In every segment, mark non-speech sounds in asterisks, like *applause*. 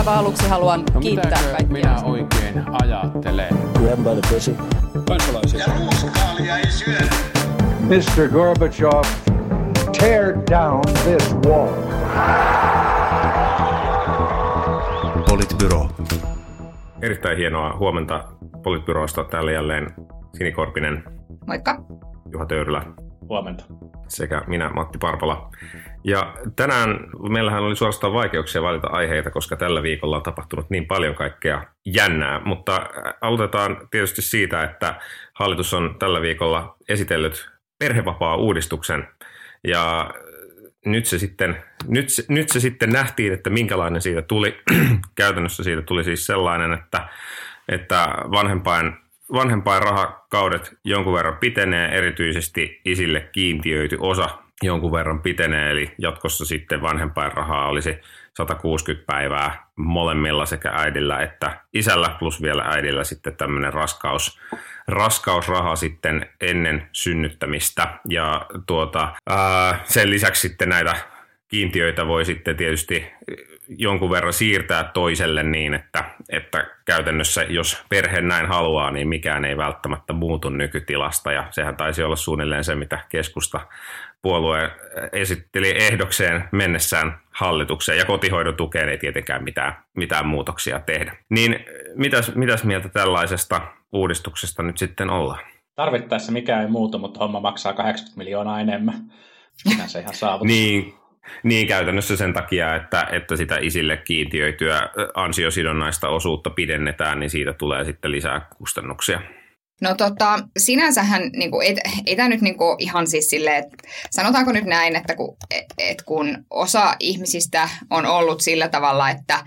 aivan aluksi haluan no, kiittää kaikkia. minä oikein ajattelen? Grab by the pussy. Kansalaisia. Ja ruuskaalia ei syö. Mr. Gorbachev, tear down this wall. Politbyro. Erittäin hienoa huomenta Politbyrosta. Täällä jälleen Sinikorpinen. Moikka. Juha Töyrylä. Huomenta. Sekä minä, Matti Parpola. Ja tänään meillähän oli suorastaan vaikeuksia valita aiheita, koska tällä viikolla on tapahtunut niin paljon kaikkea jännää. Mutta aloitetaan tietysti siitä, että hallitus on tällä viikolla esitellyt perhevapaa-uudistuksen. Ja nyt se, sitten, nyt, se, nyt se sitten nähtiin, että minkälainen siitä tuli. *clears throat* Käytännössä siitä tuli siis sellainen, että, että vanhempain vanhempainrahakaudet jonkun verran pitenee, erityisesti isille kiintiöity osa jonkun verran pitenee, eli jatkossa sitten vanhempainrahaa olisi 160 päivää molemmilla sekä äidillä että isällä, plus vielä äidillä sitten tämmöinen raskaus, raskausraha sitten ennen synnyttämistä. Ja tuota, ää, sen lisäksi sitten näitä kiintiöitä voi sitten tietysti jonkun verran siirtää toiselle niin, että, että käytännössä jos perhe näin haluaa, niin mikään ei välttämättä muutu nykytilasta. Ja sehän taisi olla suunnilleen se, mitä keskusta puolue esitteli ehdokseen mennessään hallitukseen, ja kotihoidon tukeen ei tietenkään mitään, mitään muutoksia tehdä. Niin mitäs, mitäs mieltä tällaisesta uudistuksesta nyt sitten ollaan? Tarvittaessa mikään ei muutu, mutta homma maksaa 80 miljoonaa enemmän. se ihan saavutus. niin, niin, käytännössä sen takia, että, että sitä isille kiintiöityä ansiosidonnaista osuutta pidennetään, niin siitä tulee sitten lisää kustannuksia. No tota, sinänsähän niin kuin, ei, ei tämä nyt niin kuin, ihan siis silleen, että sanotaanko nyt näin, että kun, et, kun osa ihmisistä on ollut sillä tavalla, että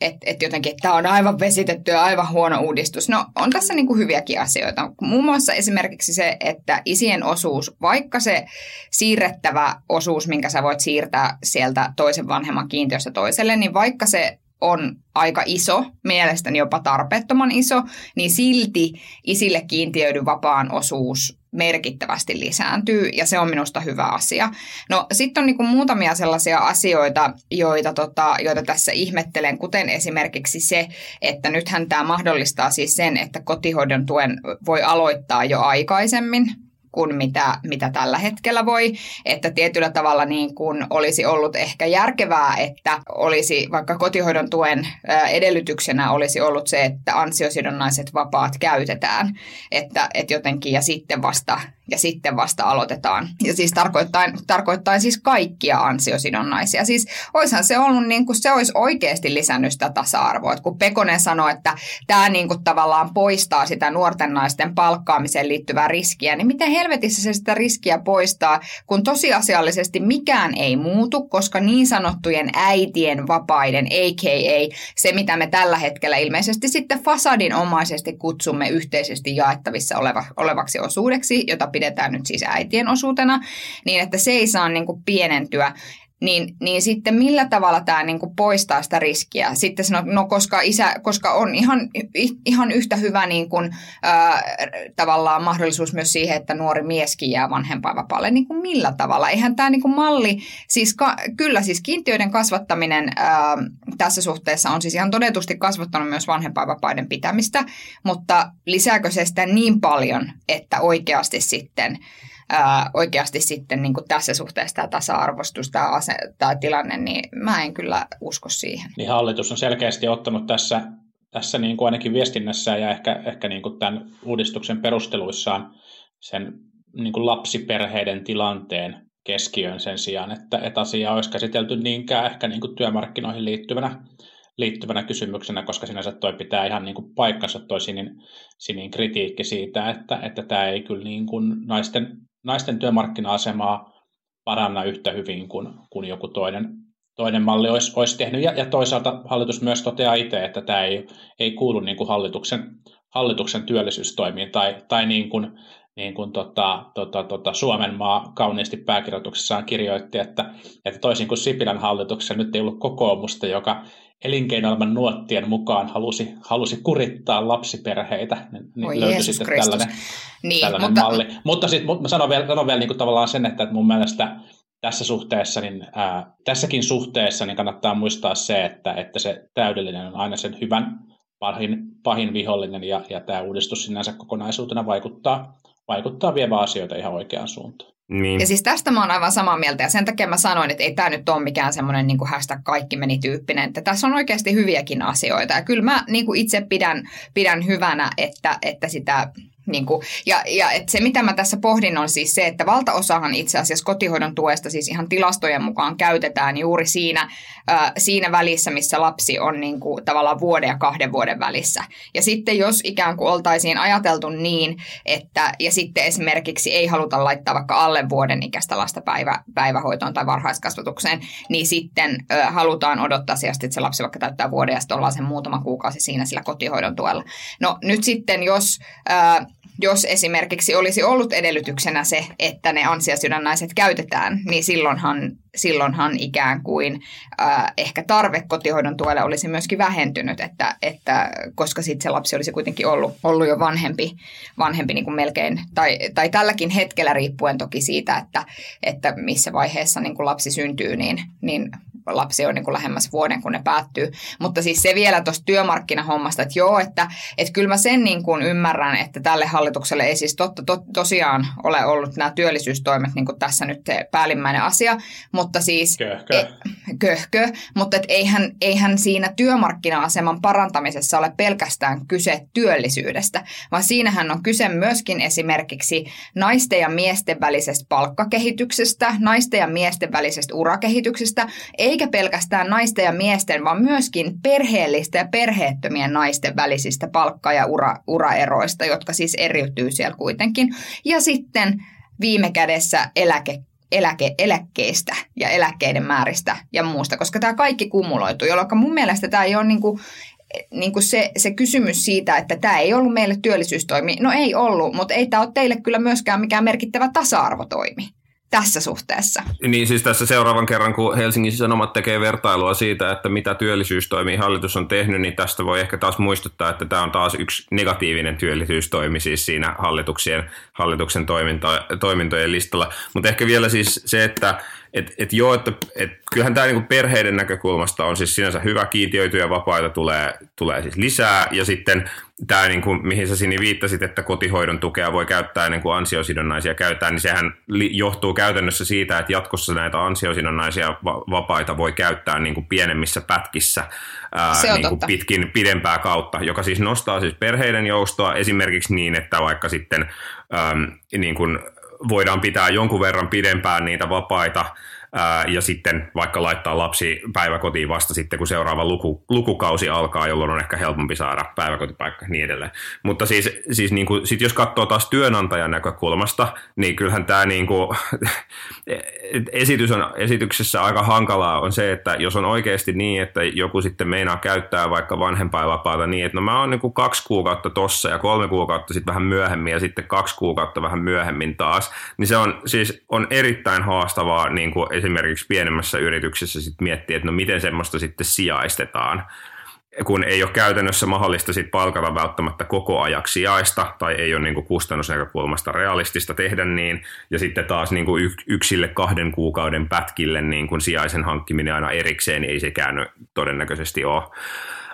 että et jotenkin tämä on aivan vesitetty ja aivan huono uudistus. No on tässä niin kuin hyviäkin asioita. Muun muassa esimerkiksi se, että isien osuus, vaikka se siirrettävä osuus, minkä sä voit siirtää sieltä toisen vanhemman kiintiöstä toiselle, niin vaikka se on aika iso, mielestäni jopa tarpeettoman iso, niin silti isille kiintiöidyn vapaan osuus merkittävästi lisääntyy ja se on minusta hyvä asia. No sitten on niinku muutamia sellaisia asioita, joita, tota, joita tässä ihmettelen, kuten esimerkiksi se, että nythän tämä mahdollistaa siis sen, että kotihoidon tuen voi aloittaa jo aikaisemmin kuin mitä, mitä tällä hetkellä voi. Että tietyllä tavalla niin kuin olisi ollut ehkä järkevää, että olisi vaikka kotihoidon tuen edellytyksenä olisi ollut se, että ansiosidonnaiset vapaat käytetään. Että, että jotenkin ja sitten vasta ja sitten vasta aloitetaan. Ja siis tarkoittain, tarkoittain siis kaikkia ansiosidonnaisia. Siis oishan se ollut niin kuin se olisi oikeasti lisännyt sitä tasa-arvoa. Et kun Pekonen sanoi, että tämä niin kuin tavallaan poistaa sitä nuorten naisten palkkaamiseen liittyvää riskiä, niin miten helvetissä se sitä riskiä poistaa, kun tosiasiallisesti mikään ei muutu, koska niin sanottujen äitien vapaiden, a.k.a. se, mitä me tällä hetkellä ilmeisesti sitten fasadinomaisesti kutsumme yhteisesti jaettavissa oleva, olevaksi osuudeksi, jota pidetään nyt siis äitien osuutena, niin että se ei saa niin kuin pienentyä niin, niin sitten millä tavalla tämä niin kuin poistaa sitä riskiä? Sitten sanoo, no koska, isä, koska on ihan, ihan yhtä hyvä niin kuin, ää, tavallaan mahdollisuus myös siihen, että nuori mieskin jää vanhempainvapaalle, niin kuin millä tavalla? Eihän tämä niin kuin malli, siis ka, kyllä siis kiintiöiden kasvattaminen ää, tässä suhteessa on siis ihan todetusti kasvattanut myös vanhempainvapaiden pitämistä, mutta lisääkö se sitä niin paljon, että oikeasti sitten ää, oikeasti sitten niin kuin tässä suhteessa tämä tasa-arvostus, tämä, ase, tämä tilanne, niin mä en kyllä usko siihen. Niin hallitus on selkeästi ottanut tässä, tässä niin kuin ainakin viestinnässä ja ehkä, ehkä niin kuin tämän uudistuksen perusteluissaan sen niin kuin lapsiperheiden tilanteen keskiöön sen sijaan, että, että asia olisi käsitelty niinkään ehkä niin kuin työmarkkinoihin liittyvänä, liittyvänä kysymyksenä, koska sinänsä toi pitää ihan niin kuin paikkansa toi sinin, sinin kritiikki siitä, että, että tämä ei kyllä niin kuin naisten naisten työmarkkina-asemaa paranna yhtä hyvin kuin, kuin joku toinen, toinen malli olisi, olisi tehnyt. Ja, ja toisaalta hallitus myös toteaa itse, että tämä ei, ei kuulu niin kuin hallituksen, hallituksen työllisyystoimiin tai, tai niin kuin, niin kuin tota, tota, tota, Suomen maa kauniisti pääkirjoituksessaan kirjoitti, että, että toisin kuin Sipilän hallituksessa nyt ei ollut kokoomusta, joka elinkeinoelämän nuottien mukaan halusi, halusi kurittaa lapsiperheitä, niin, niin Oi löytyi Jeesus sitten Kristus. tällainen, niin, tällainen mutta... malli. Mutta sitten mä sanon vielä, sanon vielä niin kuin tavallaan sen, että mun mielestä tässä suhteessa, niin ää, tässäkin suhteessa niin kannattaa muistaa se, että, että se täydellinen on aina sen hyvän pahin, pahin vihollinen, ja, ja tämä uudistus sinänsä kokonaisuutena vaikuttaa, vaikuttaa vievä asioita ihan oikeaan suuntaan. Niin. Ja siis tästä mä oon aivan samaa mieltä ja sen takia mä sanoin, että ei tämä nyt ole mikään semmoinen niin hashtag kaikki meni tyyppinen, että tässä on oikeasti hyviäkin asioita ja kyllä mä niin kuin itse pidän, pidän hyvänä, että, että sitä niin kuin, ja, ja et se, mitä mä tässä pohdin, on siis se, että valtaosahan itse asiassa kotihoidon tuesta siis ihan tilastojen mukaan käytetään juuri siinä, äh, siinä välissä, missä lapsi on niin kuin, tavallaan vuoden ja kahden vuoden välissä. Ja sitten jos ikään kuin oltaisiin ajateltu niin, että ja sitten esimerkiksi ei haluta laittaa vaikka alle vuoden ikäistä lasta päivä, päivähoitoon tai varhaiskasvatukseen, niin sitten äh, halutaan odottaa sieltä, että se lapsi vaikka täyttää vuoden ja sitten ollaan sen muutama kuukausi siinä sillä kotihoidon tuella. No nyt sitten, jos äh, jos esimerkiksi olisi ollut edellytyksenä se, että ne ansiosidonnaiset käytetään, niin silloinhan, silloinhan ikään kuin äh, ehkä tarve kotihoidon tuelle olisi myöskin vähentynyt, että, että, koska sitten se lapsi olisi kuitenkin ollut, ollut jo vanhempi, vanhempi niin kuin melkein, tai, tai tälläkin hetkellä riippuen toki siitä, että, että missä vaiheessa niin kuin lapsi syntyy, niin, niin lapsi on niin kuin lähemmäs vuoden, kun ne päättyy. Mutta siis se vielä tuosta työmarkkinahommasta, että joo, että, että kyllä mä sen niin kuin ymmärrän, että tälle hallitukselle ei siis totta, to, tosiaan ole ollut nämä työllisyystoimet niin kuin tässä nyt se päällimmäinen asia, mutta siis... Köhkö. E, köhkö, mutta et eihän, eihän siinä työmarkkina-aseman parantamisessa ole pelkästään kyse työllisyydestä, vaan siinähän on kyse myöskin esimerkiksi naisten ja miesten välisestä palkkakehityksestä, naisten ja miesten välisestä urakehityksestä, eikä pelkästään naisten ja miesten, vaan myöskin perheellistä ja perheettömien naisten välisistä palkka- ja ura, uraeroista, jotka siis eriytyy siellä kuitenkin. Ja sitten viime kädessä eläke eläke, eläkkeistä ja eläkkeiden määristä ja muusta, koska tämä kaikki kumuloituu, jolloin mun mielestä tämä ei ole niin kuin, niin kuin se, se kysymys siitä, että tämä ei ollut meille työllisyystoimi. No ei ollut, mutta ei tämä ole teille kyllä myöskään mikään merkittävä tasa-arvotoimi tässä suhteessa. Niin siis tässä seuraavan kerran, kun Helsingin Sanomat tekee vertailua siitä, että mitä työllisyystoimi hallitus on tehnyt, niin tästä voi ehkä taas muistuttaa, että tämä on taas yksi negatiivinen työllisyystoimi siis siinä hallituksien, hallituksen toiminta, toimintojen listalla. Mutta ehkä vielä siis se, että et, et joo, että et kyllähän tämä niinku perheiden näkökulmasta on siis sinänsä hyvä, kiintiöityjä vapaita tulee, tulee siis lisää, ja sitten tämä, niinku, mihin sä Sini viittasit, että kotihoidon tukea voi käyttää ennen kuin ansiosidonnaisia käytetään, niin sehän johtuu käytännössä siitä, että jatkossa näitä ansiosidonnaisia vapaita voi käyttää niinku pienemmissä pätkissä ää, niinku pitkin pidempää kautta, joka siis nostaa siis perheiden joustoa esimerkiksi niin, että vaikka sitten äm, niin kuin voidaan pitää jonkun verran pidempään niitä vapaita ja sitten vaikka laittaa lapsi päiväkotiin vasta sitten, kun seuraava luku, lukukausi alkaa, jolloin on ehkä helpompi saada päiväkotipaikka niin edelleen. Mutta siis, siis niin kuin, sit jos katsoo taas työnantajan näkökulmasta, niin kyllähän tämä niin kuin, *laughs* esitys on, esityksessä aika hankalaa on se, että jos on oikeasti niin, että joku sitten meinaa käyttää vaikka vanhempainvapaata niin, että no mä oon niin kuin kaksi kuukautta tossa ja kolme kuukautta sitten vähän myöhemmin ja sitten kaksi kuukautta vähän myöhemmin taas, niin se on siis on erittäin haastavaa niin kuin esimerkiksi pienemmässä yrityksessä sit miettiä, että no miten semmoista sitten sijaistetaan kun ei ole käytännössä mahdollista sit palkata välttämättä koko ajaksi sijaista tai ei ole niin kustannusnäkökulmasta realistista tehdä niin, ja sitten taas niin yksille kahden kuukauden pätkille niin kuin sijaisen hankkiminen aina erikseen niin ei sekään todennäköisesti ole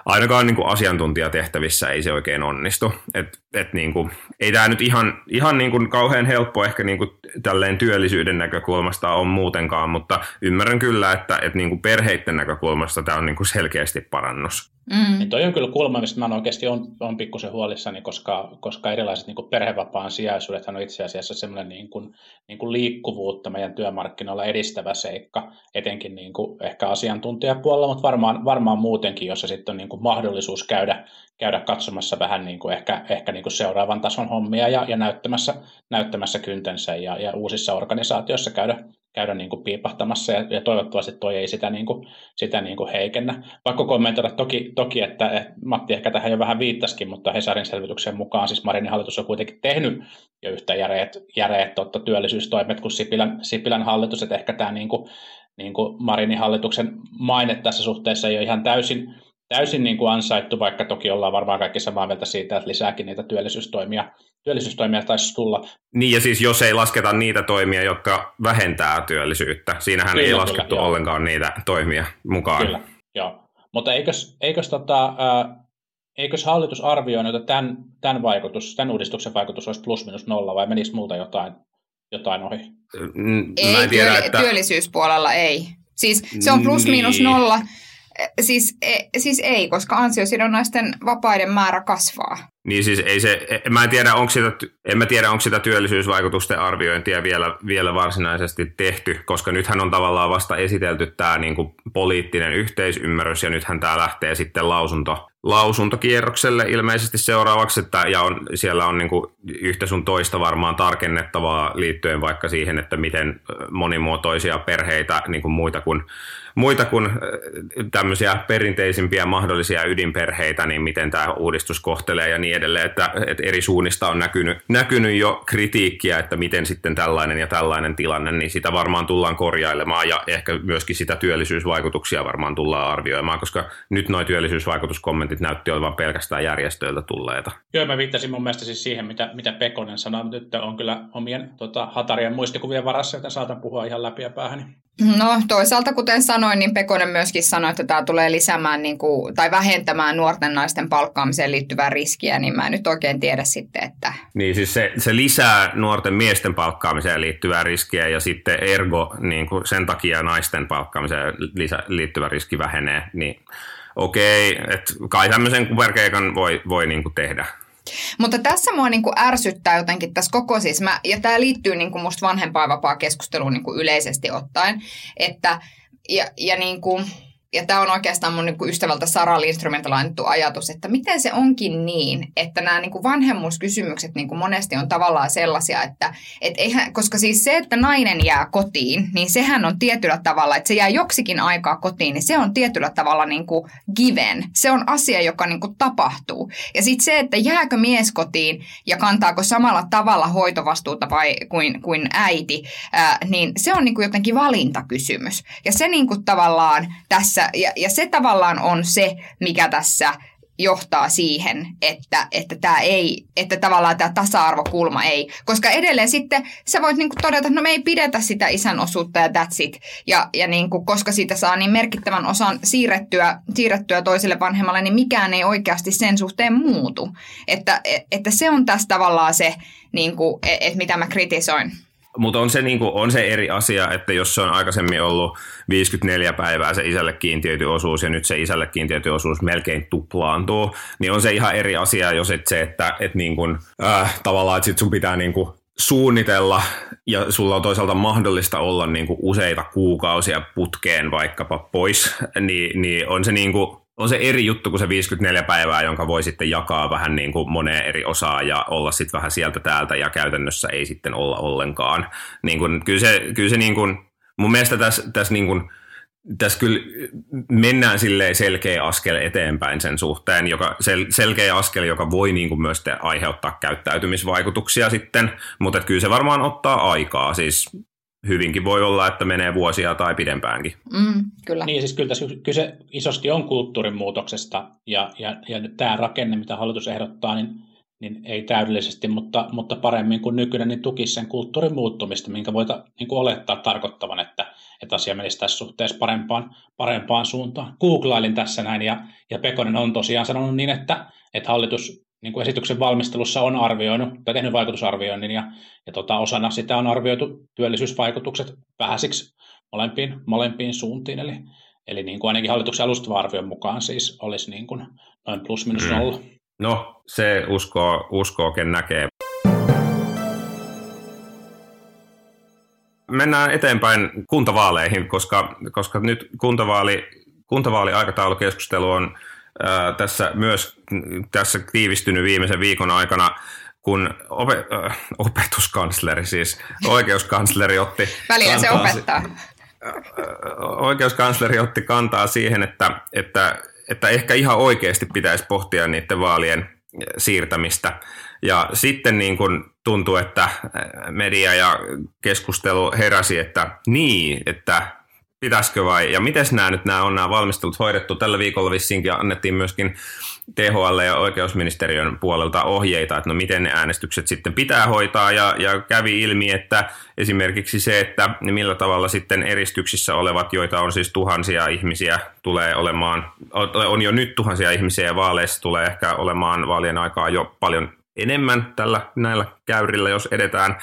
ainakaan niin kuin asiantuntijatehtävissä ei se oikein onnistu. Et, et niin kuin, ei tämä nyt ihan, ihan niin kuin kauhean helppo ehkä niin kuin tälleen työllisyyden näkökulmasta on muutenkaan, mutta ymmärrän kyllä, että, että niin kuin perheiden näkökulmasta tämä on niin kuin selkeästi parannus. Mm. Niin toi on kyllä kulma, mistä mä oikeasti on, on pikkusen huolissani, koska, koska erilaiset niin perhevapaan sijaisuudet on itse asiassa semmoinen niin kuin, niin kuin liikkuvuutta meidän työmarkkinoilla edistävä seikka, etenkin niin kuin ehkä asiantuntijapuolella, mutta varmaan, varmaan muutenkin, jossa sitten on niin kuin mahdollisuus käydä, käydä katsomassa vähän niin kuin ehkä, ehkä niin kuin seuraavan tason hommia ja, ja näyttämässä, näyttämässä kyntensä ja, ja uusissa organisaatioissa käydä, käydä niin kuin piipahtamassa ja, ja toivottavasti toi ei sitä, niin kuin, sitä niin kuin heikennä. Vaikka kommentoida toki, toki että, että Matti ehkä tähän jo vähän viittasikin, mutta Hesarin selvityksen mukaan siis Marinin hallitus on kuitenkin tehnyt jo yhtä järeät, järeät totta, työllisyystoimet kuin Sipilän, Sipilän hallitus, että ehkä tämä niin kuin, niin kuin Marinin hallituksen maine tässä suhteessa ei ole ihan täysin, täysin niin kuin ansaittu, vaikka toki ollaan varmaan kaikki samaa mieltä siitä, että lisääkin niitä työllisyystoimia, työllisyystoimia taisi tulla. Niin ja siis jos ei lasketa niitä toimia, jotka vähentää työllisyyttä, siinähän kyllä, ei laskettu kyllä, ollenkaan joo. niitä toimia mukaan. Kyllä, joo. Mutta eikös, eikös, tota, äh, eikös hallitus arvioinut, että tämän, tämän, vaikutus, tämän uudistuksen vaikutus olisi plus minus nolla vai menisi multa jotain, jotain ohi? Ei, Mä en tiedä, työ, että... työllisyyspuolella ei. Siis se on plus miinus niin. nolla. Siis, e, siis ei, koska ansiosidonnaisten vapaiden määrä kasvaa. Niin siis ei se, e, mä en tiedä, onko sitä, en mä tiedä, onko sitä työllisyysvaikutusten arviointia vielä, vielä varsinaisesti tehty, koska nythän on tavallaan vasta esitelty tämä niin kuin poliittinen yhteisymmärrys ja nythän tämä lähtee sitten lausunto, lausuntokierrokselle ilmeisesti seuraavaksi, että, ja on, siellä on niin kuin yhtä sun toista varmaan tarkennettavaa liittyen vaikka siihen, että miten monimuotoisia perheitä, niin kuin muita kuin muita kuin tämmöisiä perinteisimpiä mahdollisia ydinperheitä, niin miten tämä uudistus kohtelee ja niin edelleen, että, että eri suunnista on näkynyt, näkynyt jo kritiikkiä, että miten sitten tällainen ja tällainen tilanne, niin sitä varmaan tullaan korjailemaan ja ehkä myöskin sitä työllisyysvaikutuksia varmaan tullaan arvioimaan, koska nyt nuo työllisyysvaikutuskommentit näytti olevan pelkästään järjestöiltä tulleita. Joo, mä viittasin mun mielestä siis siihen, mitä, mitä Pekonen sanoi, nyt on kyllä omien tota, hatarien muistikuvien varassa, joten saatan puhua ihan läpi ja päähän. No toisaalta, kuten sanoin, niin Pekonen myöskin sanoi, että tämä tulee lisäämään niin kuin, tai vähentämään nuorten naisten palkkaamiseen liittyvää riskiä, niin mä en nyt oikein tiedä sitten, että... Niin siis se, se lisää nuorten miesten palkkaamiseen liittyvää riskiä ja sitten ergo niin kuin sen takia naisten palkkaamiseen lisä, liittyvä riski vähenee, niin okei, että kai tämmöisen kuperkeikan voi, voi niin kuin tehdä. Mutta tässä mua niin kuin ärsyttää jotenkin tässä koko siis, mä, ja tämä liittyy niin kuin musta vanhempainvapaa keskusteluun niin kuin yleisesti ottaen, että ja, ja niin kuin, ja tämä on oikeastaan mun niin ystävältä Sara Lindströmiltä lainattu ajatus, että miten se onkin niin, että nämä niin vanhemmuuskysymykset niin monesti on tavallaan sellaisia, että et eihän, koska siis se, että nainen jää kotiin, niin sehän on tietyllä tavalla, että se jää joksikin aikaa kotiin, niin se on tietyllä tavalla niin kuin given. Se on asia, joka niin kuin tapahtuu. Ja sitten se, että jääkö mies kotiin ja kantaako samalla tavalla hoitovastuuta vai kuin, kuin äiti, ää, niin se on niin kuin jotenkin valintakysymys. Ja se niin kuin tavallaan tässä ja, ja se tavallaan on se, mikä tässä johtaa siihen, että, että, tämä ei, että tavallaan tämä tasa-arvokulma ei. Koska edelleen sitten sä voit niinku todeta, että no me ei pidetä sitä isän osuutta ja that's it. Ja, ja niinku, koska siitä saa niin merkittävän osan siirrettyä, siirrettyä toiselle vanhemmalle, niin mikään ei oikeasti sen suhteen muutu. Että, että se on tässä tavallaan se, niinku, että mitä mä kritisoin. Mutta on, se niinku, on se eri asia, että jos se on aikaisemmin ollut 54 päivää se isälle kiintiöity osuus ja nyt se isälle kiintiöity osuus melkein tuplaantuu, niin on se ihan eri asia, jos et se, että et niinku, äh, tavallaan, että sit sun pitää niinku suunnitella ja sulla on toisaalta mahdollista olla niinku useita kuukausia putkeen vaikkapa pois, niin, niin on se niinku, on se eri juttu kuin se 54 päivää, jonka voi sitten jakaa vähän niin kuin moneen eri osaan ja olla sitten vähän sieltä täältä ja käytännössä ei sitten olla ollenkaan. Niin kuin, kyllä se, kyllä se niin kuin, mun mielestä tässä, tässä niin kuin, tässä kyllä mennään selkeä askel eteenpäin sen suhteen, joka, sel, selkeä askel, joka voi niin kuin myös aiheuttaa käyttäytymisvaikutuksia sitten, mutta kyllä se varmaan ottaa aikaa. Siis hyvinkin voi olla, että menee vuosia tai pidempäänkin. Mm, kyllä. Niin siis kyllä tässä kyse isosti on kulttuurin muutoksesta ja, ja, ja tämä rakenne, mitä hallitus ehdottaa, niin, niin ei täydellisesti, mutta, mutta paremmin kuin nykyinen, niin tukisi sen kulttuurin muuttumista, minkä voita niin kuin olettaa tarkoittavan, että, että asia menisi tässä suhteessa parempaan, parempaan suuntaan. Googlailin tässä näin ja, ja Pekonen on tosiaan sanonut niin, että, että hallitus niin kuin esityksen valmistelussa on arvioinut tai tehnyt vaikutusarvioinnin ja, ja tota, osana sitä on arvioitu työllisyysvaikutukset vähäisiksi molempiin, molempiin suuntiin. Eli, eli niin kuin ainakin hallituksen alustava arvion mukaan siis olisi niin kuin noin plus minus mm. nolla. No, se uskoo, uskoo ken näkee. Mennään eteenpäin kuntavaaleihin, koska, koska nyt kuntavaali, kuntavaali-aikataulukeskustelu on tässä myös tässä tiivistynyt viimeisen viikon aikana, kun ope, äh, opetuskansleri, siis oikeuskansleri otti... *laughs* Välillä se opettaa. Oikeuskansleri otti kantaa siihen, että, että, että ehkä ihan oikeasti pitäisi pohtia niiden vaalien siirtämistä. Ja sitten niin kuin tuntui, että media ja keskustelu heräsi, että niin, että pitäisikö vai, ja miten nämä nyt nämä on nämä valmistelut hoidettu. Tällä viikolla vissiinkin annettiin myöskin THL ja oikeusministeriön puolelta ohjeita, että no miten ne äänestykset sitten pitää hoitaa, ja, ja kävi ilmi, että esimerkiksi se, että millä tavalla sitten eristyksissä olevat, joita on siis tuhansia ihmisiä, tulee olemaan, on jo nyt tuhansia ihmisiä, ja vaaleissa tulee ehkä olemaan vaalien aikaa jo paljon enemmän tällä näillä käyrillä, jos edetään,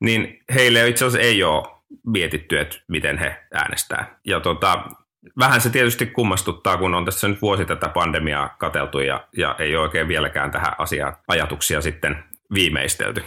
niin heille itse asiassa ei ole mietitty, että miten he äänestää. Ja tota, vähän se tietysti kummastuttaa, kun on tässä nyt vuosi tätä pandemiaa kateltu ja, ja ei oikein vieläkään tähän asiaan ajatuksia sitten viimeistelty.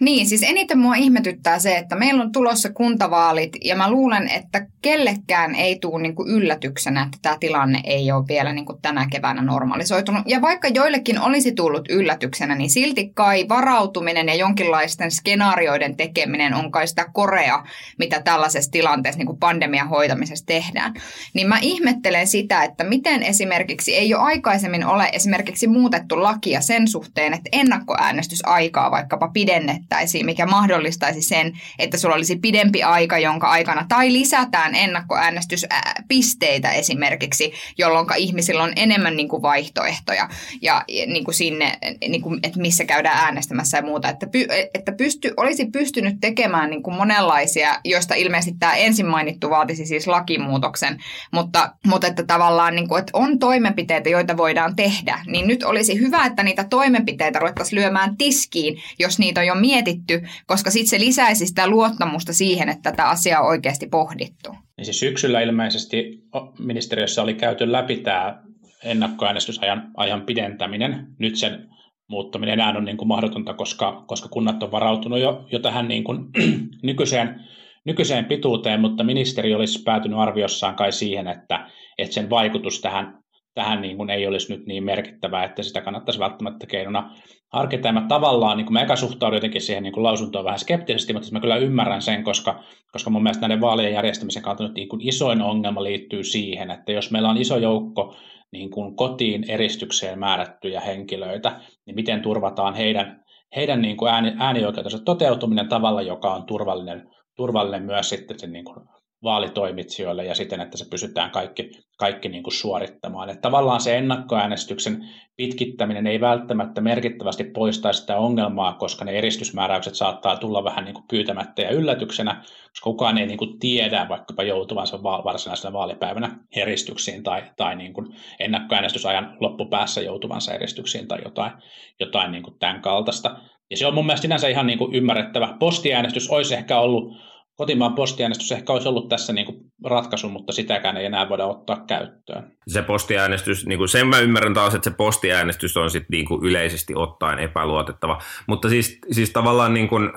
Niin, siis eniten mua ihmetyttää se, että meillä on tulossa kuntavaalit ja mä luulen, että kellekään ei tule niinku yllätyksenä, että tämä tilanne ei ole vielä niinku tänä keväänä normalisoitunut. Ja vaikka joillekin olisi tullut yllätyksenä, niin silti kai varautuminen ja jonkinlaisten skenaarioiden tekeminen on kai sitä korea, mitä tällaisessa tilanteessa niinku pandemian hoitamisessa tehdään. Niin mä ihmettelen sitä, että miten esimerkiksi ei jo aikaisemmin ole esimerkiksi muutettu lakia sen suhteen, että ennakkoäänestysaikaa vaikkapa pidennetään lisättäisiin, mikä mahdollistaisi sen, että sulla olisi pidempi aika, jonka aikana, tai lisätään ennakkoäänestyspisteitä esimerkiksi, jolloin ihmisillä on enemmän niin kuin vaihtoehtoja ja niin kuin sinne, niin kuin, että missä käydään äänestämässä ja muuta. Että, py, että pysty, olisi pystynyt tekemään niin kuin monenlaisia, joista ilmeisesti tämä ensin mainittu vaatisi siis lakimuutoksen, mutta, mutta että tavallaan niin kuin, että on toimenpiteitä, joita voidaan tehdä, niin nyt olisi hyvä, että niitä toimenpiteitä ruvettaisiin lyömään tiskiin, jos niitä on jo mietitty mietitty, koska sitten se lisäisi sitä luottamusta siihen, että tätä asiaa on oikeasti pohdittu. Niin siis syksyllä ilmeisesti ministeriössä oli käyty läpi tämä ennakkoäänestysajan ajan pidentäminen. Nyt sen muuttaminen enää on niin kuin mahdotonta, koska, koska kunnat on varautunut jo, jo tähän niin kuin *clears throat* nykyiseen, nykyiseen pituuteen, mutta ministeri olisi päätynyt arviossaan kai siihen, että, että sen vaikutus tähän tähän niin kuin ei olisi nyt niin merkittävää, että sitä kannattaisi välttämättä keinona harkita. Ja mä tavallaan, niin kuin mä eka suhtaudun jotenkin siihen niin kuin lausuntoon vähän skeptisesti, mutta mä kyllä ymmärrän sen, koska, koska mun mielestä näiden vaalien järjestämisen kautta nyt niin kuin isoin ongelma liittyy siihen, että jos meillä on iso joukko niin kuin kotiin eristykseen määrättyjä henkilöitä, niin miten turvataan heidän, heidän niin kuin ääni, äänioikeutensa toteutuminen tavalla, joka on turvallinen, turvallinen myös sitten sen niin kuin vaalitoimitsijoille ja siten, että se pysytään kaikki, kaikki niin kuin suorittamaan. Että tavallaan se ennakkoäänestyksen pitkittäminen ei välttämättä merkittävästi poistaisi sitä ongelmaa, koska ne eristysmääräykset saattaa tulla vähän niin kuin pyytämättä ja yllätyksenä, koska kukaan ei niin kuin tiedä vaikkapa joutuvansa varsinaisena vaalipäivänä eristyksiin tai, tai niin kuin ennakkoäänestysajan loppupäässä joutuvansa eristyksiin tai jotain, jotain niin kuin tämän kaltaista. Ja se on mun mielestä sinänsä ihan niin kuin ymmärrettävä. Postiäänestys olisi ehkä ollut kotimaan postiäänestys ehkä olisi ollut tässä niin kuin ratkaisu, mutta sitäkään ei enää voida ottaa käyttöön. Se postiäänestys, niin kuin sen mä ymmärrän taas, että se postiäänestys on sitten niin kuin yleisesti ottaen epäluotettava. Mutta siis, siis tavallaan niin kuin,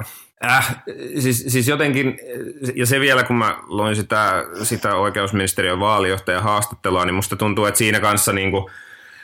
äh, siis, siis jotenkin, ja se vielä kun mä loin sitä, sitä oikeusministeriön vaalijohtajan haastattelua, niin musta tuntuu, että siinä kanssa niin kuin,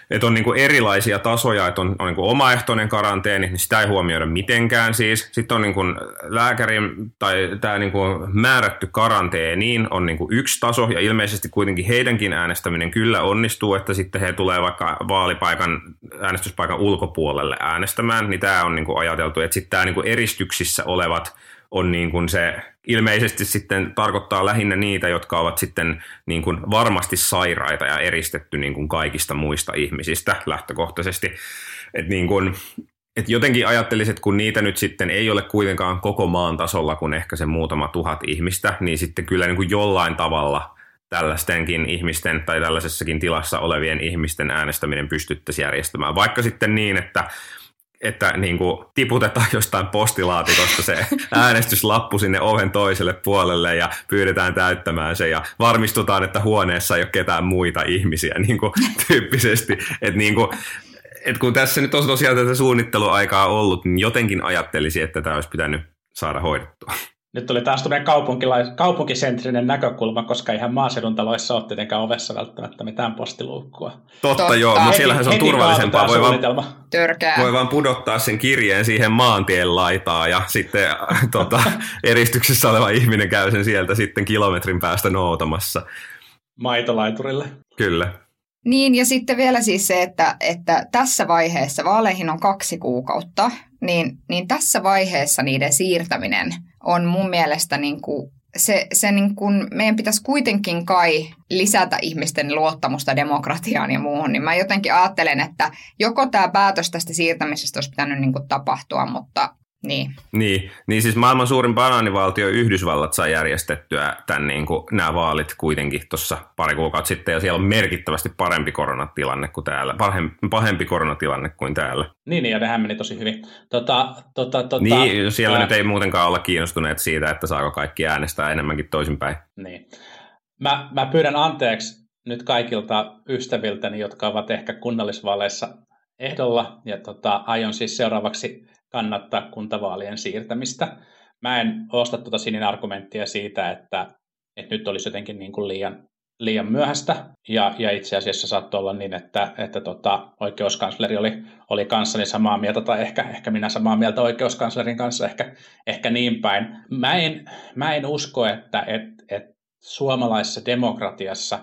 että on niinku erilaisia tasoja, että on, on niinku omaehtoinen karanteeni, niin sitä ei huomioida mitenkään siis. Sitten on niinku lääkärin tai tämä niinku määrätty karanteeniin on niinku yksi taso, ja ilmeisesti kuitenkin heidänkin äänestäminen kyllä onnistuu, että sitten he tulee vaikka vaalipaikan, äänestyspaikan ulkopuolelle äänestämään, niin tämä on niinku ajateltu, että sitten tämä niinku eristyksissä olevat on niin kuin se ilmeisesti sitten tarkoittaa lähinnä niitä, jotka ovat sitten niin kuin varmasti sairaita ja eristetty niin kuin kaikista muista ihmisistä lähtökohtaisesti. Et niin kuin, et jotenkin ajattelisin, että kun niitä nyt sitten ei ole kuitenkaan koko maan tasolla kuin ehkä se muutama tuhat ihmistä, niin sitten kyllä niin kuin jollain tavalla tällaistenkin ihmisten tai tällaisessakin tilassa olevien ihmisten äänestäminen pystyttäisiin järjestämään. Vaikka sitten niin, että että niin kuin tiputetaan *laughs* jostain postilaatikosta se äänestyslappu sinne oven toiselle puolelle ja pyydetään täyttämään se ja varmistutaan, että huoneessa ei ole ketään muita ihmisiä *laughs* niin kuin, tyyppisesti. Että niin kuin, et kun tässä nyt on tosiaan tätä suunnitteluaikaa ollut, niin jotenkin ajattelisin, että tämä olisi pitänyt saada hoidettua. Nyt tuli taas tämmöinen kaupunkilais- kaupunkisentrinen näkökulma, koska ihan maaseudun taloissa ole tietenkään ovessa välttämättä mitään postiluukkua. Totta, Totta. joo, mutta siellähän se on turvallisempaa. Voi vaan, Törkää. voi vaan pudottaa sen kirjeen siihen maantien laitaa ja sitten *laughs* tota, eristyksessä oleva ihminen käy sen sieltä sitten kilometrin päästä noutamassa. Maitolaiturille. Kyllä. Niin, ja sitten vielä siis se, että, että tässä vaiheessa, vaaleihin on kaksi kuukautta, niin, niin tässä vaiheessa niiden siirtäminen on mun mielestä niin kuin se, se niin kun, meidän pitäisi kuitenkin kai lisätä ihmisten luottamusta demokratiaan ja muuhun, niin mä jotenkin ajattelen, että joko tämä päätös tästä siirtämisestä olisi pitänyt niin tapahtua, mutta niin. Niin, niin siis maailman suurin banaanivaltio Yhdysvallat sai järjestettyä tämän niin kuin, nämä vaalit kuitenkin tuossa pari kuukautta sitten, ja siellä on merkittävästi parempi koronatilanne kuin täällä, pahempi, pahempi koronatilanne kuin täällä. Niin, niin ja nehän meni tosi hyvin. Tota, tota, tota, niin, siellä ää... nyt ei muutenkaan olla kiinnostuneet siitä, että saako kaikki äänestää enemmänkin toisinpäin. Niin. Mä, mä pyydän anteeksi nyt kaikilta ystäviltäni, jotka ovat ehkä kunnallisvaaleissa ehdolla, ja tota, aion siis seuraavaksi kannattaa kuntavaalien siirtämistä. Mä en osta tuota Sinin argumenttia siitä, että, että nyt olisi jotenkin niin kuin liian, liian myöhäistä, ja, ja itse asiassa saattoi olla niin, että, että tota, oikeuskansleri oli, oli kanssani samaa mieltä, tai ehkä, ehkä minä samaa mieltä oikeuskanslerin kanssa, ehkä, ehkä niin päin. Mä en, mä en usko, että et, et suomalaisessa demokratiassa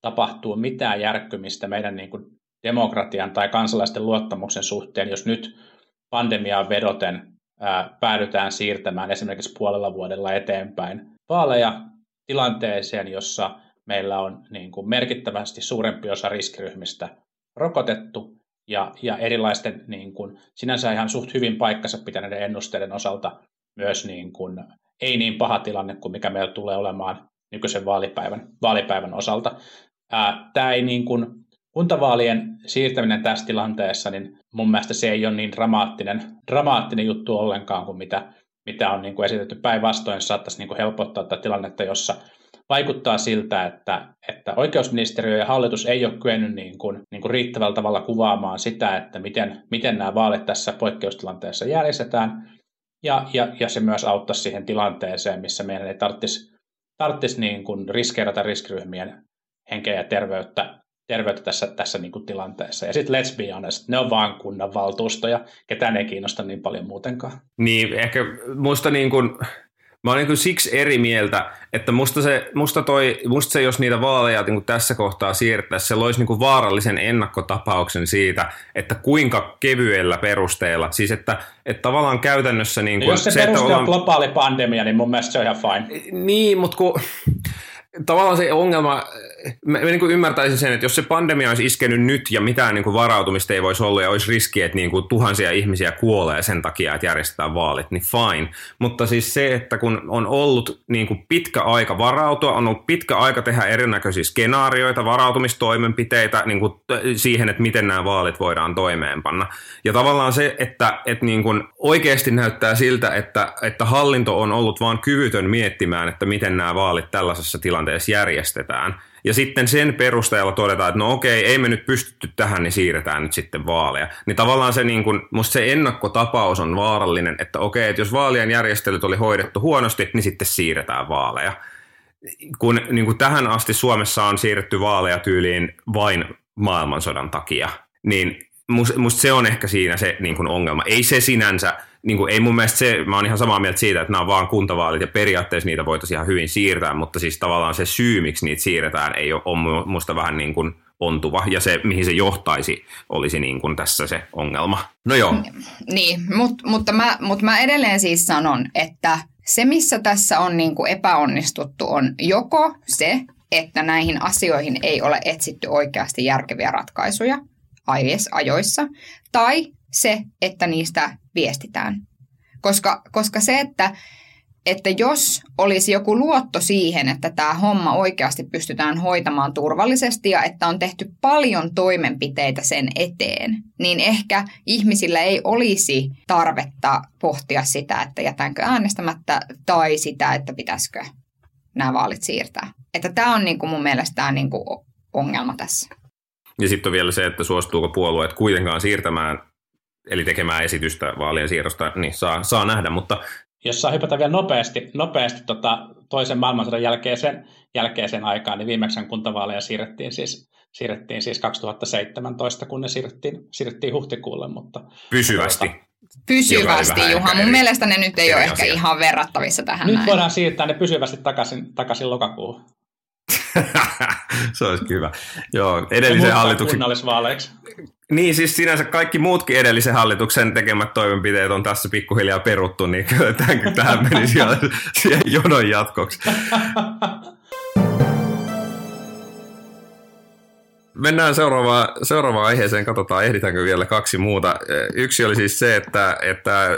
tapahtuu mitään järkkymistä meidän niin kuin demokratian tai kansalaisten luottamuksen suhteen, jos nyt pandemiaan vedoten ää, päädytään siirtämään esimerkiksi puolella vuodella eteenpäin vaaleja tilanteeseen, jossa meillä on niin kuin merkittävästi suurempi osa riskiryhmistä rokotettu ja, ja erilaisten niin kuin, sinänsä ihan suht hyvin paikkansa pitäneiden ennusteiden osalta myös niin kuin, ei niin paha tilanne kuin mikä meillä tulee olemaan nykyisen vaalipäivän, vaalipäivän osalta. Ää, tämä ei niin kuin, kuntavaalien siirtäminen tässä tilanteessa, niin mun mielestä se ei ole niin dramaattinen, dramaattinen juttu ollenkaan kuin mitä, mitä on niin kuin esitetty päinvastoin. Saattaisi niin kuin helpottaa tätä tilannetta, jossa vaikuttaa siltä, että, että oikeusministeriö ja hallitus ei ole kyennyt niin kuin, niin kuin riittävällä tavalla kuvaamaan sitä, että miten, miten nämä vaalit tässä poikkeustilanteessa järjestetään. Ja, ja, ja se myös auttaisi siihen tilanteeseen, missä meidän ei tarvitsisi, tarvitsisi niin kuin riskeerata riskiryhmien henkeä ja terveyttä terveyttä tässä, tässä niin kuin tilanteessa. Ja sitten let's be honest, ne on vaan kunnan valtuustoja, ketään ei kiinnosta niin paljon muutenkaan. Niin, ehkä musta niin kuin, mä olen niin siksi eri mieltä, että musta se, musta toi, musta se jos niitä vaaleja niin tässä kohtaa siirtäisi, se loisi niin kuin vaarallisen ennakkotapauksen siitä, että kuinka kevyellä perusteella, siis että, että tavallaan käytännössä... Niin kuin, jos se, se peruste on ollaan... globaali pandemia, niin mun mielestä se on ihan fine. Niin, mutta kun tavallaan se ongelma, mä, mä niin kuin ymmärtäisin sen, että jos se pandemia olisi iskenyt nyt ja mitään niin kuin varautumista ei voisi olla ja olisi riski, että niin kuin tuhansia ihmisiä kuolee sen takia, että järjestetään vaalit, niin fine. Mutta siis se, että kun on ollut niin kuin pitkä aika varautua, on ollut pitkä aika tehdä erinäköisiä skenaarioita, varautumistoimenpiteitä niin kuin siihen, että miten nämä vaalit voidaan toimeenpanna. Ja tavallaan se, että, että niin kuin oikeasti näyttää siltä, että, että hallinto on ollut vaan kyvytön miettimään, että miten nämä vaalit tällaisessa tilanteessa järjestetään – ja sitten sen perusteella todetaan, että no okei, ei me nyt pystytty tähän, niin siirretään nyt sitten vaaleja. Niin tavallaan se, niin kuin, musta se ennakkotapaus on vaarallinen, että okei, että jos vaalien järjestelyt oli hoidettu huonosti, niin sitten siirretään vaaleja. Kun niin kuin tähän asti Suomessa on siirretty vaaleja tyyliin vain maailmansodan takia, niin musta se on ehkä siinä se niin kuin ongelma. Ei se sinänsä, niin kuin, ei mun mielestä se, mä oon ihan samaa mieltä siitä, että nämä on vaan kuntavaalit ja periaatteessa niitä voitaisiin ihan hyvin siirtää, mutta siis tavallaan se syy, miksi niitä siirretään, ei ole, on musta vähän niin kuin ontuva ja se, mihin se johtaisi, olisi niin kuin tässä se ongelma. No joo. Niin, mutta, mutta, mä, mutta mä edelleen siis sanon, että se, missä tässä on niin kuin epäonnistuttu, on joko se, että näihin asioihin ei ole etsitty oikeasti järkeviä ratkaisuja ajoissa, tai se, että niistä viestitään. Koska, koska se, että, että jos olisi joku luotto siihen, että tämä homma oikeasti pystytään hoitamaan turvallisesti ja että on tehty paljon toimenpiteitä sen eteen, niin ehkä ihmisillä ei olisi tarvetta pohtia sitä, että jätänkö äänestämättä tai sitä, että pitäisikö nämä vaalit siirtää. Että tämä on niin kuin mun mielestä tämä niin kuin ongelma tässä. Ja sitten on vielä se, että suostuuko puolueet kuitenkaan siirtämään eli tekemään esitystä vaalien siirrosta, niin saa, saa nähdä, mutta jos saa hypätä vielä nopeasti, nopeasti tota toisen maailmansodan jälkeiseen, jälkeiseen aikaan, niin viimeksi kuntavaaleja siirrettiin siis, siirrettiin siis 2017, kun ne siirrettiin, siirrettiin huhtikuulle. Mutta, Pysyvästi. Tota, pysyvästi, Juha. Mun mielestä ne nyt ei ole ehkä asia. ihan verrattavissa tähän Nyt näin. voidaan siirtää ne pysyvästi takaisin, takaisin lokakuuhun. *laughs* se olisi hyvä. Joo, edellisen hallituksen, Niin, siis sinänsä kaikki muutkin edellisen hallituksen tekemät toimenpiteet on tässä pikkuhiljaa peruttu, niin kyllä tähän, tähän meni siellä, jonon jatkoksi. Mennään seuraavaan, seuraavaan aiheeseen, katsotaan ehditäänkö vielä kaksi muuta. Yksi oli siis se, että, että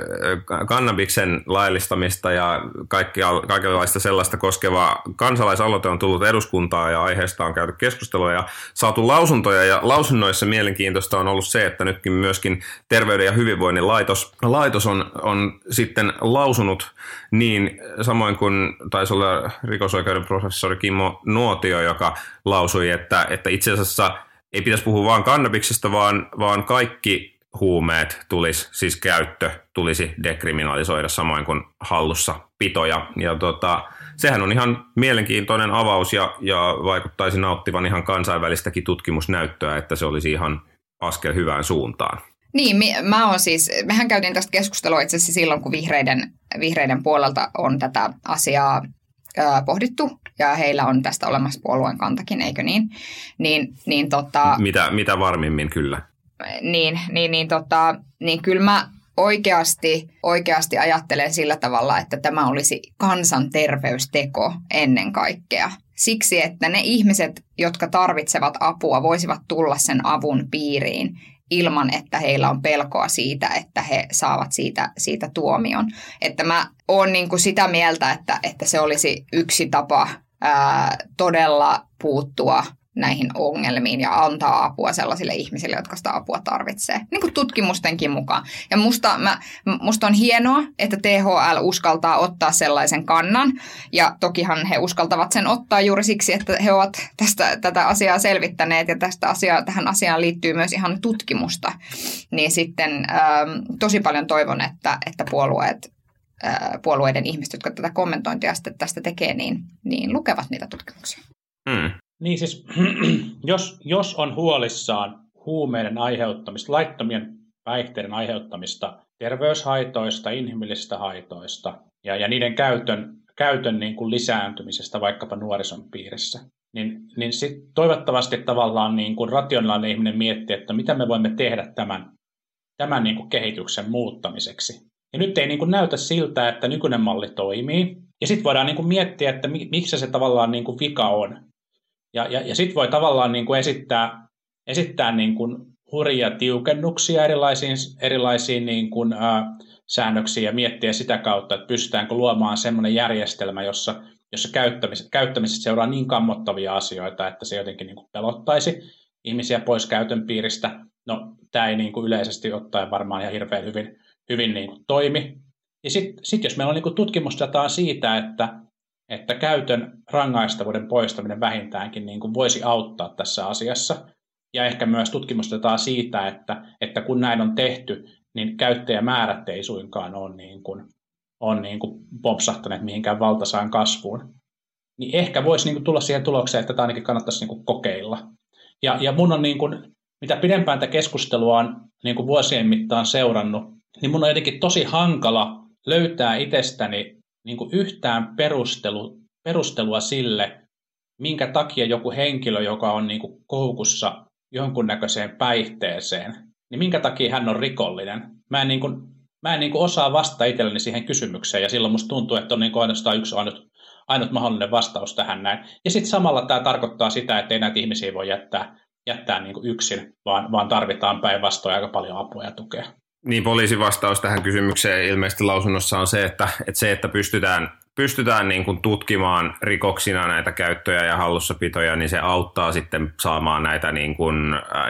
kannabiksen laillistamista ja kaikkia, kaikenlaista sellaista koskeva kansalaisaloite on tullut eduskuntaa ja aiheesta on käyty keskustelua ja saatu lausuntoja. Ja lausunnoissa mielenkiintoista on ollut se, että nytkin myöskin Terveyden ja hyvinvoinnin laitos, laitos on, on sitten lausunut niin, samoin kuin taisi olla rikosoikeuden professori Kimmo Nuotio, joka lausui, että, että itse asiassa ei pitäisi puhua vain kannabiksesta, vaan, vaan kaikki huumeet tulisi, siis käyttö tulisi dekriminalisoida samoin kuin hallussa pitoja. Ja tota, sehän on ihan mielenkiintoinen avaus ja, ja vaikuttaisi nauttivan ihan kansainvälistäkin tutkimusnäyttöä, että se olisi ihan askel hyvään suuntaan. Niin, mä oon siis, mehän käytiin tästä keskustelua itse asiassa silloin, kun vihreiden, vihreiden puolelta on tätä asiaa pohdittu, ja heillä on tästä olemassa puolueen kantakin, eikö niin? Niin, niin tota, mitä, mitä varmimmin kyllä. Niin, niin, niin, tota, niin kyllä mä oikeasti, oikeasti ajattelen sillä tavalla, että tämä olisi kansanterveysteko ennen kaikkea. Siksi, että ne ihmiset, jotka tarvitsevat apua, voisivat tulla sen avun piiriin ilman, että heillä on pelkoa siitä, että he saavat siitä, siitä tuomion. Että mä oon niin kuin sitä mieltä, että, että se olisi yksi tapa ää, todella puuttua näihin ongelmiin ja antaa apua sellaisille ihmisille, jotka sitä apua tarvitsee. Niin kuin tutkimustenkin mukaan. Ja musta, mä, musta on hienoa, että THL uskaltaa ottaa sellaisen kannan. Ja tokihan he uskaltavat sen ottaa juuri siksi, että he ovat tästä, tätä asiaa selvittäneet ja tästä asiaa, tähän asiaan liittyy myös ihan tutkimusta. Niin sitten ähm, tosi paljon toivon, että, että puolueet puolueiden ihmiset, jotka tätä kommentointia tästä tekee, niin, niin lukevat niitä tutkimuksia. Mm. Niin siis, *clears throat* jos, jos on huolissaan huumeiden aiheuttamista, laittomien päihteiden aiheuttamista terveyshaitoista, inhimillisistä haitoista ja, ja niiden käytön, käytön niin kuin lisääntymisestä vaikkapa nuorison piirissä, niin, niin sit toivottavasti tavallaan niin kuin rationaalinen ihminen miettii, että mitä me voimme tehdä tämän, tämän niin kuin kehityksen muuttamiseksi. Ja nyt ei niin kuin näytä siltä, että nykyinen malli toimii. Ja sitten voidaan niin kuin miettiä, että miksi se tavallaan niin kuin vika on. Ja, ja, ja sitten voi tavallaan niin kuin esittää, esittää niin kuin hurjia tiukennuksia erilaisiin, erilaisiin niin kuin, ä, säännöksiin ja miettiä sitä kautta, että pystytäänkö luomaan sellainen järjestelmä, jossa, jossa käyttämis, käyttämisestä seuraa niin kammottavia asioita, että se jotenkin niin kuin pelottaisi ihmisiä pois käytön piiristä. No, tämä ei niin kuin yleisesti ottaen varmaan ihan hirveän hyvin, hyvin niin kuin toimi. Ja sitten sit jos meillä on niin kuin tutkimusdataa siitä, että että käytön rangaistavuuden poistaminen vähintäänkin niin kuin voisi auttaa tässä asiassa. Ja ehkä myös tutkimustetaan siitä, että, että kun näin on tehty, niin käyttäjämäärät ei suinkaan ole, niin kuin, on niin kuin popsahtaneet mihinkään valtaisaan kasvuun. Niin ehkä voisi niin kuin tulla siihen tulokseen, että tämä ainakin kannattaisi niin kuin kokeilla. Ja, ja mun on niin kuin, mitä pidempään tätä keskustelua on niin kuin vuosien mittaan seurannut, niin mun on jotenkin tosi hankala löytää itsestäni niin kuin yhtään perustelu, perustelua sille, minkä takia joku henkilö, joka on niin kuin koukussa jonkunnäköiseen päihteeseen, niin minkä takia hän on rikollinen. Mä en, niin kuin, mä en niin kuin osaa vastata itselleni siihen kysymykseen, ja silloin musta tuntuu, että on niin kuin ainoastaan yksi ainut, ainut mahdollinen vastaus tähän näin. Ja sitten samalla tämä tarkoittaa sitä, että ei näitä ihmisiä voi jättää, jättää niin kuin yksin, vaan, vaan tarvitaan päinvastoin aika paljon apua ja tukea. Niin poliisin vastaus tähän kysymykseen ilmeisesti lausunnossa on se, että, että se, että pystytään, pystytään niin kuin tutkimaan rikoksina näitä käyttöjä ja hallussapitoja, niin se auttaa sitten saamaan näitä niin kuin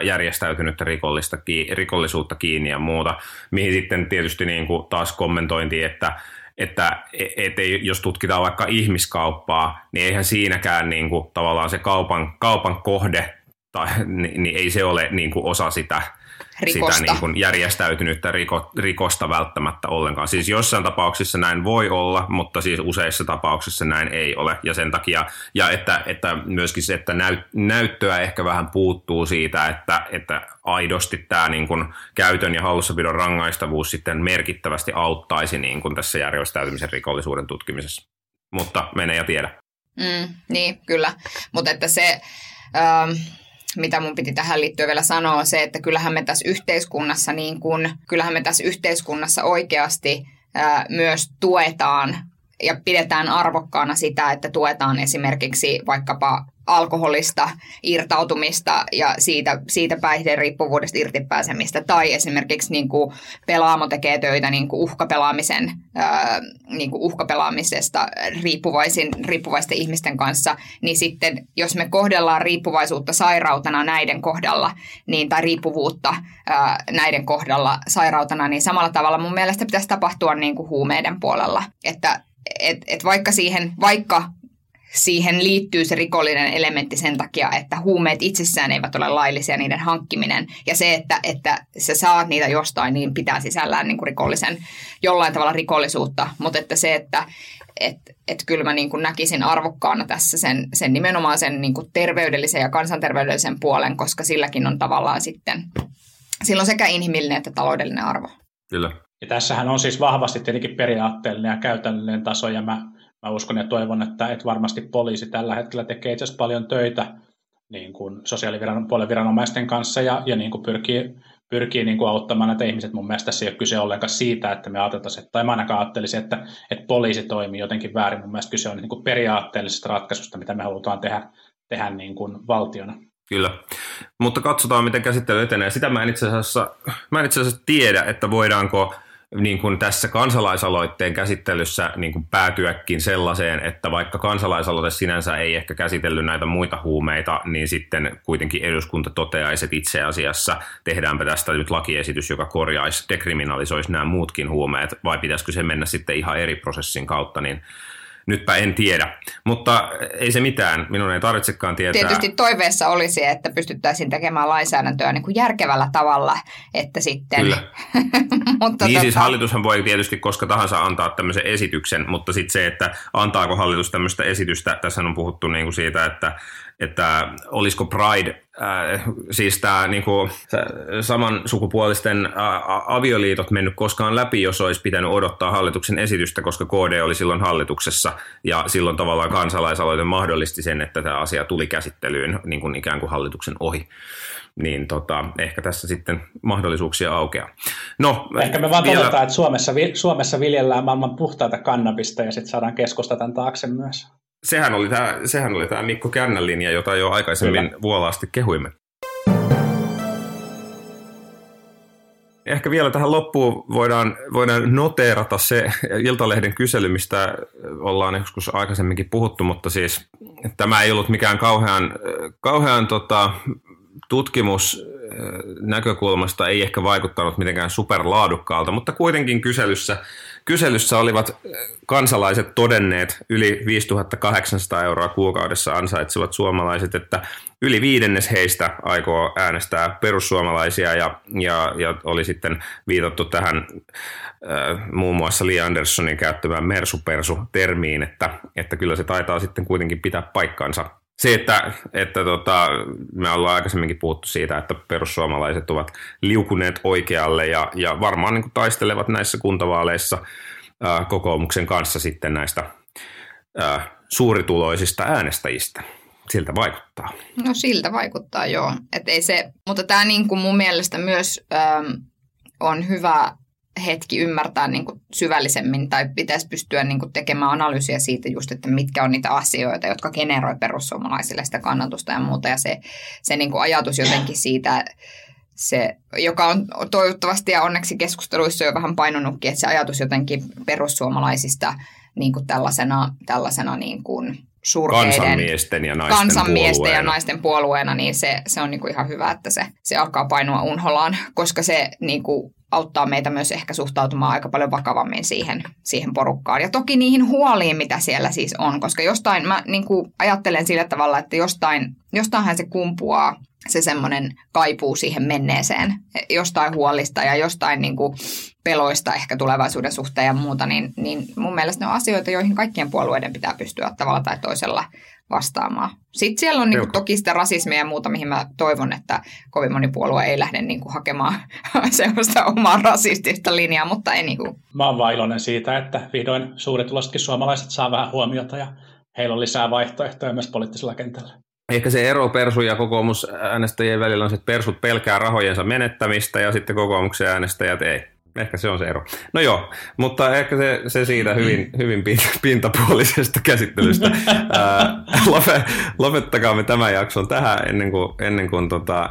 järjestäytynyttä rikollista, rikollisuutta kiinni ja muuta, mihin sitten tietysti niin kuin taas kommentointi, että että et ei, jos tutkitaan vaikka ihmiskauppaa, niin eihän siinäkään niin kuin, tavallaan se kaupan, kaupan kohde, tai, niin, niin ei se ole niin kuin osa sitä rikosta. sitä niin kuin järjestäytynyttä riko, rikosta välttämättä ollenkaan. Siis jossain tapauksissa näin voi olla, mutta siis useissa tapauksissa näin ei ole. Ja sen takia, ja että, että myöskin se, että näyt, näyttöä ehkä vähän puuttuu siitä, että, että aidosti tämä niin kuin käytön ja hallussapidon rangaistavuus sitten merkittävästi auttaisi niin kuin tässä järjestäytymisen rikollisuuden tutkimisessa. Mutta menee ja tiedä. Mm, niin, kyllä. Mutta että se... Ähm mitä mun piti tähän liittyen vielä sanoa, on se, että kyllähän me tässä yhteiskunnassa, niin kun, kyllähän me tässä yhteiskunnassa oikeasti ää, myös tuetaan ja pidetään arvokkaana sitä, että tuetaan esimerkiksi vaikkapa alkoholista irtautumista ja siitä, siitä päihteen riippuvuudesta irtipääsemistä. Tai esimerkiksi niin kuin Pelaamo tekee töitä niin kuin uhkapelaamisen, ää, niin kuin uhkapelaamisesta riippuvaisin, riippuvaisten ihmisten kanssa. Niin sitten jos me kohdellaan riippuvaisuutta sairautena näiden kohdalla, niin, tai riippuvuutta ää, näiden kohdalla sairautena, niin samalla tavalla mun mielestä pitäisi tapahtua niin kuin huumeiden puolella. Että et, et vaikka siihen, vaikka siihen liittyy se rikollinen elementti sen takia, että huumeet itsessään eivät ole laillisia, niiden hankkiminen. Ja se, että, että sä saat niitä jostain, niin pitää sisällään niin kuin rikollisen, jollain tavalla rikollisuutta. Mutta että se, että et, et kyllä mä niin kuin näkisin arvokkaana tässä sen, sen nimenomaan sen niin kuin terveydellisen ja kansanterveydellisen puolen, koska silläkin on tavallaan sitten, silloin sekä inhimillinen että taloudellinen arvo. Kyllä. Ja tässähän on siis vahvasti tietenkin periaatteellinen ja käytännöllinen taso, ja mä, mä uskon ja toivon, että, että varmasti poliisi tällä hetkellä tekee itse asiassa paljon töitä niin kuin sosiaalipuolen viranomaisten kanssa ja, ja niin kuin pyrkii, pyrkii niin kuin auttamaan näitä ihmiset. Mun mielestä tässä ei ole kyse ollenkaan siitä, että me ajateltaisiin, tai mä ainakaan ajattelisin, että, että poliisi toimii jotenkin väärin. Mun mielestä kyse on niin kuin periaatteellisesta ratkaisusta, mitä me halutaan tehdä, tehdä niin kuin valtiona. Kyllä. Mutta katsotaan, miten käsittely etenee. Sitä mä en itse asiassa, mä en itse asiassa tiedä, että voidaanko niin kuin tässä kansalaisaloitteen käsittelyssä niin kuin päätyäkin sellaiseen, että vaikka kansalaisaloite sinänsä ei ehkä käsitellyt näitä muita huumeita, niin sitten kuitenkin eduskunta toteaisi, että itse asiassa tehdäänpä tästä nyt lakiesitys, joka korjaisi, dekriminalisoisi nämä muutkin huumeet, vai pitäisikö se mennä sitten ihan eri prosessin kautta, niin nytpä en tiedä. Mutta ei se mitään, minun ei tarvitsekaan tietää. Tietysti toiveessa olisi, että pystyttäisiin tekemään lainsäädäntöä niin kuin järkevällä tavalla, että sitten... Kyllä. *laughs* mutta niin tota... siis hallitushan voi tietysti koska tahansa antaa tämmöisen esityksen, mutta sitten se, että antaako hallitus tämmöistä esitystä, tässä on puhuttu niin kuin siitä, että että olisiko Pride, äh, siis tämä niinku, saman sukupuolisten äh, avioliitot mennyt koskaan läpi, jos olisi pitänyt odottaa hallituksen esitystä, koska KD oli silloin hallituksessa ja silloin tavallaan kansalaisaloite mahdollisti sen, että tämä asia tuli käsittelyyn niin kuin ikään kuin hallituksen ohi niin tota, ehkä tässä sitten mahdollisuuksia aukeaa. No, ehkä me vaan vielä... todetaan, että Suomessa, Suomessa viljellään maailman puhtaita kannabista ja sitten saadaan keskusta tämän taakse myös sehän oli tämä, sehän oli tämä Mikko Kärnän linja, jota jo aikaisemmin Kyllä. vuolaasti kehuimme. Ehkä vielä tähän loppuun voidaan, voidaan noteerata se Iltalehden kysely, mistä ollaan joskus aikaisemminkin puhuttu, mutta siis tämä ei ollut mikään kauhean, kauhean tota, tutkimus näkökulmasta ei ehkä vaikuttanut mitenkään superlaadukkaalta, mutta kuitenkin kyselyssä Kyselyssä olivat äh, kansalaiset todenneet yli 5800 euroa kuukaudessa ansaitsevat suomalaiset, että yli viidennes heistä aikoo äänestää perussuomalaisia ja, ja, ja oli sitten viitattu tähän äh, muun muassa Lee Andersonin käyttämään mersupersu-termiin, että, että kyllä se taitaa sitten kuitenkin pitää paikkansa se, että, että tota, me ollaan aikaisemminkin puhuttu siitä, että perussuomalaiset ovat liukuneet oikealle ja, ja varmaan niin taistelevat näissä kuntavaaleissa ää, kokoomuksen kanssa sitten näistä ää, suurituloisista äänestäjistä. Siltä vaikuttaa. No siltä vaikuttaa, joo. Et ei se, mutta tämä niin kuin mun mielestä myös äm, on hyvä hetki ymmärtää niin kuin syvällisemmin tai pitäisi pystyä niin kuin tekemään analyysiä siitä just, että mitkä on niitä asioita, jotka generoi perussuomalaisille sitä kannatusta ja muuta. Ja se, se niin kuin ajatus jotenkin siitä, se, joka on toivottavasti ja onneksi keskusteluissa jo vähän painonutkin, että se ajatus jotenkin perussuomalaisista niin kuin tällaisena, tällaisena niin kuin surkeiden kansanmiesten ja naisten kansanmiesten puolueena. ja naisten puolueena, niin se, se on niin kuin ihan hyvä, että se, se alkaa painua unholaan, koska se niin kuin auttaa meitä myös ehkä suhtautumaan aika paljon vakavammin siihen, siihen porukkaan. Ja toki niihin huoliin, mitä siellä siis on, koska jostain, mä niin kuin ajattelen sillä tavalla, että jostain, jostainhan se kumpuaa se semmoinen kaipuu siihen menneeseen, jostain huolista ja jostain niin kuin peloista ehkä tulevaisuuden suhteen ja muuta, niin, niin mun mielestä ne on asioita, joihin kaikkien puolueiden pitää pystyä tavalla tai toisella vastaamaan. Sitten siellä on niin kuin, toki sitä rasismia ja muuta, mihin mä toivon, että kovin moni puolue ei lähde niin kuin, hakemaan *laughs* sellaista omaa rasistista linjaa, mutta ei niin kuin. Mä oon vaan iloinen siitä, että vihdoin suurituloisetkin suomalaiset saa vähän huomiota ja heillä on lisää vaihtoehtoja myös poliittisella kentällä. Ehkä se ero Persu ja kokoomus äänestäjien välillä on se, että Persut pelkää rahojensa menettämistä ja sitten kokoomuksen äänestäjät ei. Ehkä se on se ero. No joo, mutta ehkä se, se siitä hyvin, hyvin pin- pintapuolisesta käsittelystä. *laughs* Ää, lope, lopettakaamme tämän jakson tähän ennen kuin, ennen kuin tota,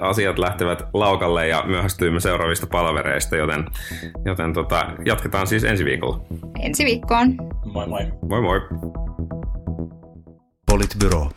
asiat lähtevät laukalle ja myöhästyimme seuraavista palvereista, joten, joten tota, jatketaan siis ensi viikolla. Ensi viikkoon. Moi moi. Moi moi! politbüro